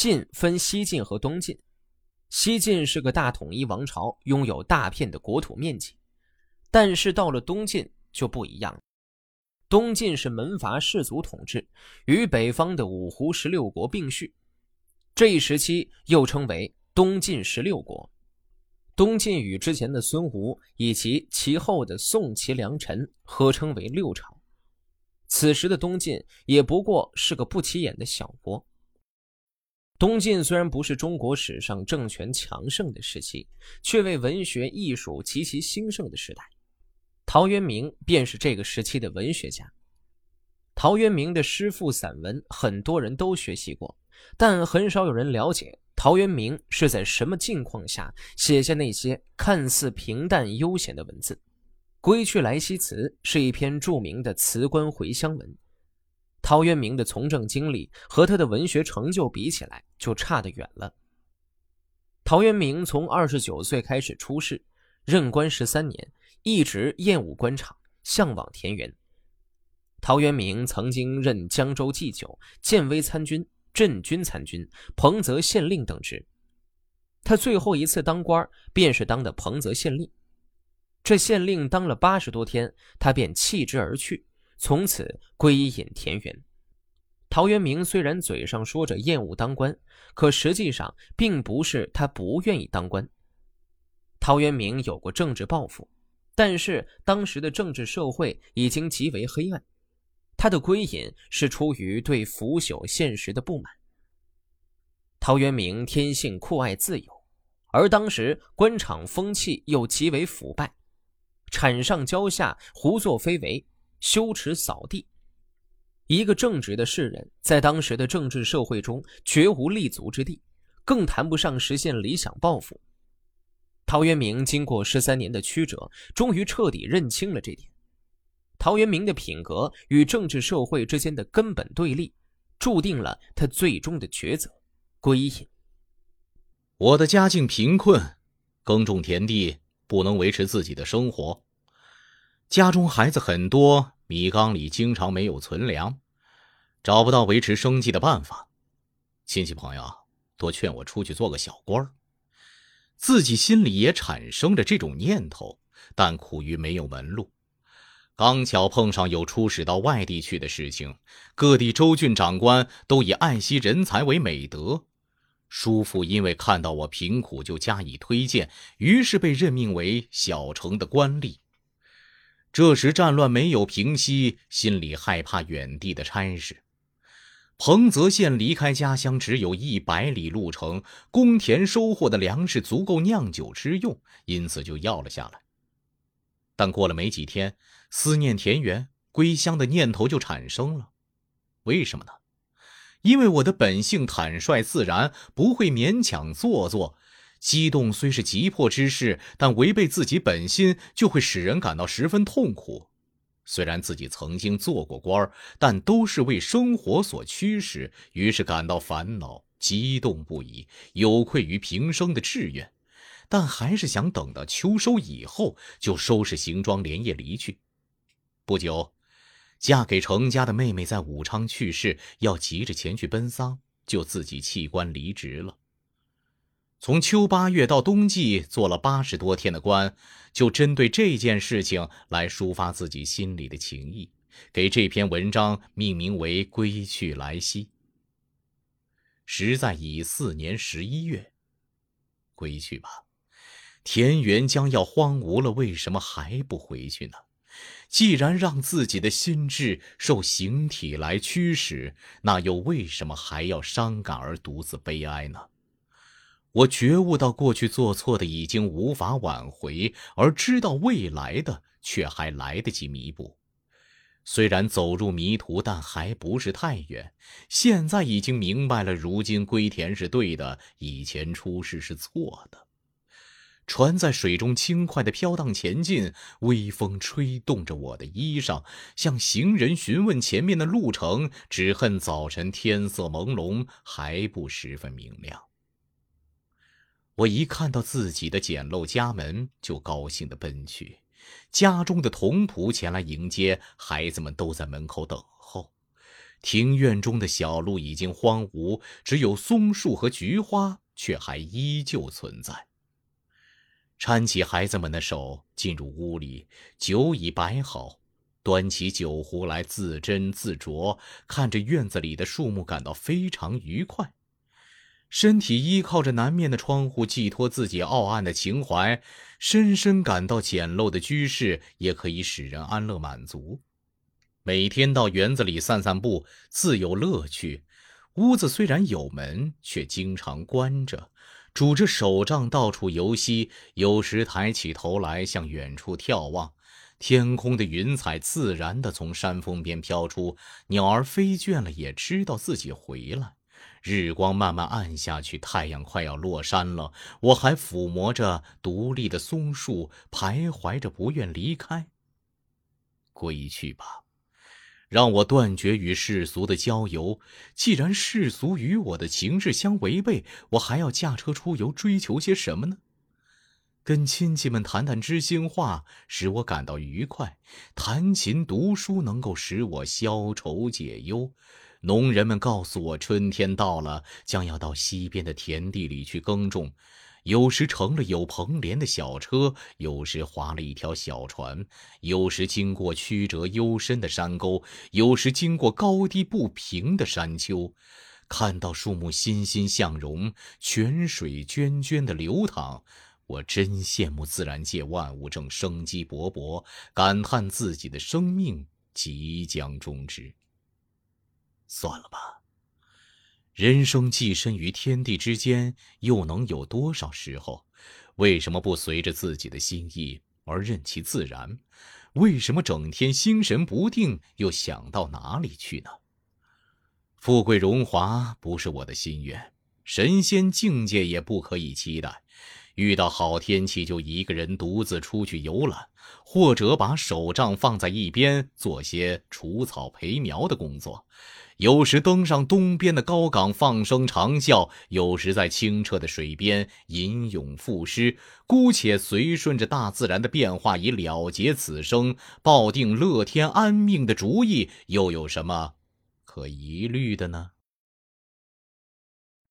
晋分西晋和东晋，西晋是个大统一王朝，拥有大片的国土面积。但是到了东晋就不一样了，东晋是门阀士族统治，与北方的五胡十六国并序。这一时期又称为东晋十六国。东晋与之前的孙吴以及其后的宋齐梁陈合称为六朝。此时的东晋也不过是个不起眼的小国。东晋虽然不是中国史上政权强盛的时期，却为文学艺术极其兴盛的时代。陶渊明便是这个时期的文学家。陶渊明的诗赋散文，很多人都学习过，但很少有人了解陶渊明是在什么境况下写下那些看似平淡悠闲的文字。《归去来兮辞》是一篇著名的辞官回乡文。陶渊明的从政经历和他的文学成就比起来，就差得远了。陶渊明从二十九岁开始出仕，任官十三年。一直厌恶官场，向往田园。陶渊明曾经任江州祭酒、建威参军、镇军参军、彭泽县令等职。他最后一次当官，便是当的彭泽县令。这县令当了八十多天，他便弃之而去，从此归隐田园。陶渊明虽然嘴上说着厌恶当官，可实际上并不是他不愿意当官。陶渊明有过政治抱负。但是当时的政治社会已经极为黑暗，他的归隐是出于对腐朽现实的不满。陶渊明天性酷爱自由，而当时官场风气又极为腐败，产上骄下，胡作非为，羞耻扫地。一个正直的士人，在当时的政治社会中绝无立足之地，更谈不上实现理想抱负。陶渊明经过十三年的曲折，终于彻底认清了这点。陶渊明的品格与政治社会之间的根本对立，注定了他最终的抉择——归隐。我的家境贫困，耕种田地不能维持自己的生活，家中孩子很多，米缸里经常没有存粮，找不到维持生计的办法。亲戚朋友多劝我出去做个小官儿。自己心里也产生着这种念头，但苦于没有门路。刚巧碰上有出使到外地去的事情，各地州郡长官都以爱惜人才为美德。叔父因为看到我贫苦，就加以推荐，于是被任命为小城的官吏。这时战乱没有平息，心里害怕远地的差事。彭泽县离开家乡只有一百里路程，公田收获的粮食足够酿酒之用，因此就要了下来。但过了没几天，思念田园、归乡的念头就产生了。为什么呢？因为我的本性坦率自然，不会勉强做作。激动虽是急迫之事，但违背自己本心，就会使人感到十分痛苦。虽然自己曾经做过官但都是为生活所驱使，于是感到烦恼、激动不已，有愧于平生的志愿，但还是想等到秋收以后就收拾行装，连夜离去。不久，嫁给程家的妹妹在武昌去世，要急着前去奔丧，就自己弃官离职了。从秋八月到冬季，做了八十多天的官，就针对这件事情来抒发自己心里的情意，给这篇文章命名为《归去来兮》。时在乙巳年十一月，归去吧，田园将要荒芜了，为什么还不回去呢？既然让自己的心智受形体来驱使，那又为什么还要伤感而独自悲哀呢？我觉悟到过去做错的已经无法挽回，而知道未来的却还来得及弥补。虽然走入迷途，但还不是太远。现在已经明白了，如今归田是对的，以前出事是错的。船在水中轻快地飘荡前进，微风吹动着我的衣裳，向行人询问前面的路程。只恨早晨天色朦胧，还不十分明亮。我一看到自己的简陋家门，就高兴地奔去。家中的童仆前来迎接，孩子们都在门口等候。庭院中的小路已经荒芜，只有松树和菊花却还依旧存在。搀起孩子们的手进入屋里，酒已摆好，端起酒壶来自斟自酌，看着院子里的树木，感到非常愉快。身体依靠着南面的窗户，寄托自己傲岸的情怀，深深感到简陋的居室也可以使人安乐满足。每天到园子里散散步，自有乐趣。屋子虽然有门，却经常关着。拄着手杖到处游溪，有时抬起头来向远处眺望，天空的云彩自然地从山峰边飘出，鸟儿飞倦了也知道自己回来。日光慢慢暗下去，太阳快要落山了，我还抚摸着独立的松树，徘徊着不愿离开。归去吧。让我断绝与世俗的交游。既然世俗与我的情志相违背，我还要驾车出游，追求些什么呢？跟亲戚们谈谈知心话，使我感到愉快；弹琴读书，能够使我消愁解忧。农人们告诉我，春天到了，将要到西边的田地里去耕种。有时乘了有篷帘的小车，有时划了一条小船，有时经过曲折幽深的山沟，有时经过高低不平的山丘，看到树木欣欣向荣，泉水涓涓的流淌，我真羡慕自然界万物正生机勃勃，感叹自己的生命即将终止。算了吧。人生寄身于天地之间，又能有多少时候？为什么不随着自己的心意而任其自然？为什么整天心神不定，又想到哪里去呢？富贵荣华不是我的心愿，神仙境界也不可以期待。遇到好天气，就一个人独自出去游览，或者把手杖放在一边，做些除草培苗的工作。有时登上东边的高岗放声长啸，有时在清澈的水边吟咏赋诗。姑且随顺着大自然的变化，以了结此生，抱定乐天安命的主意，又有什么可疑虑的呢？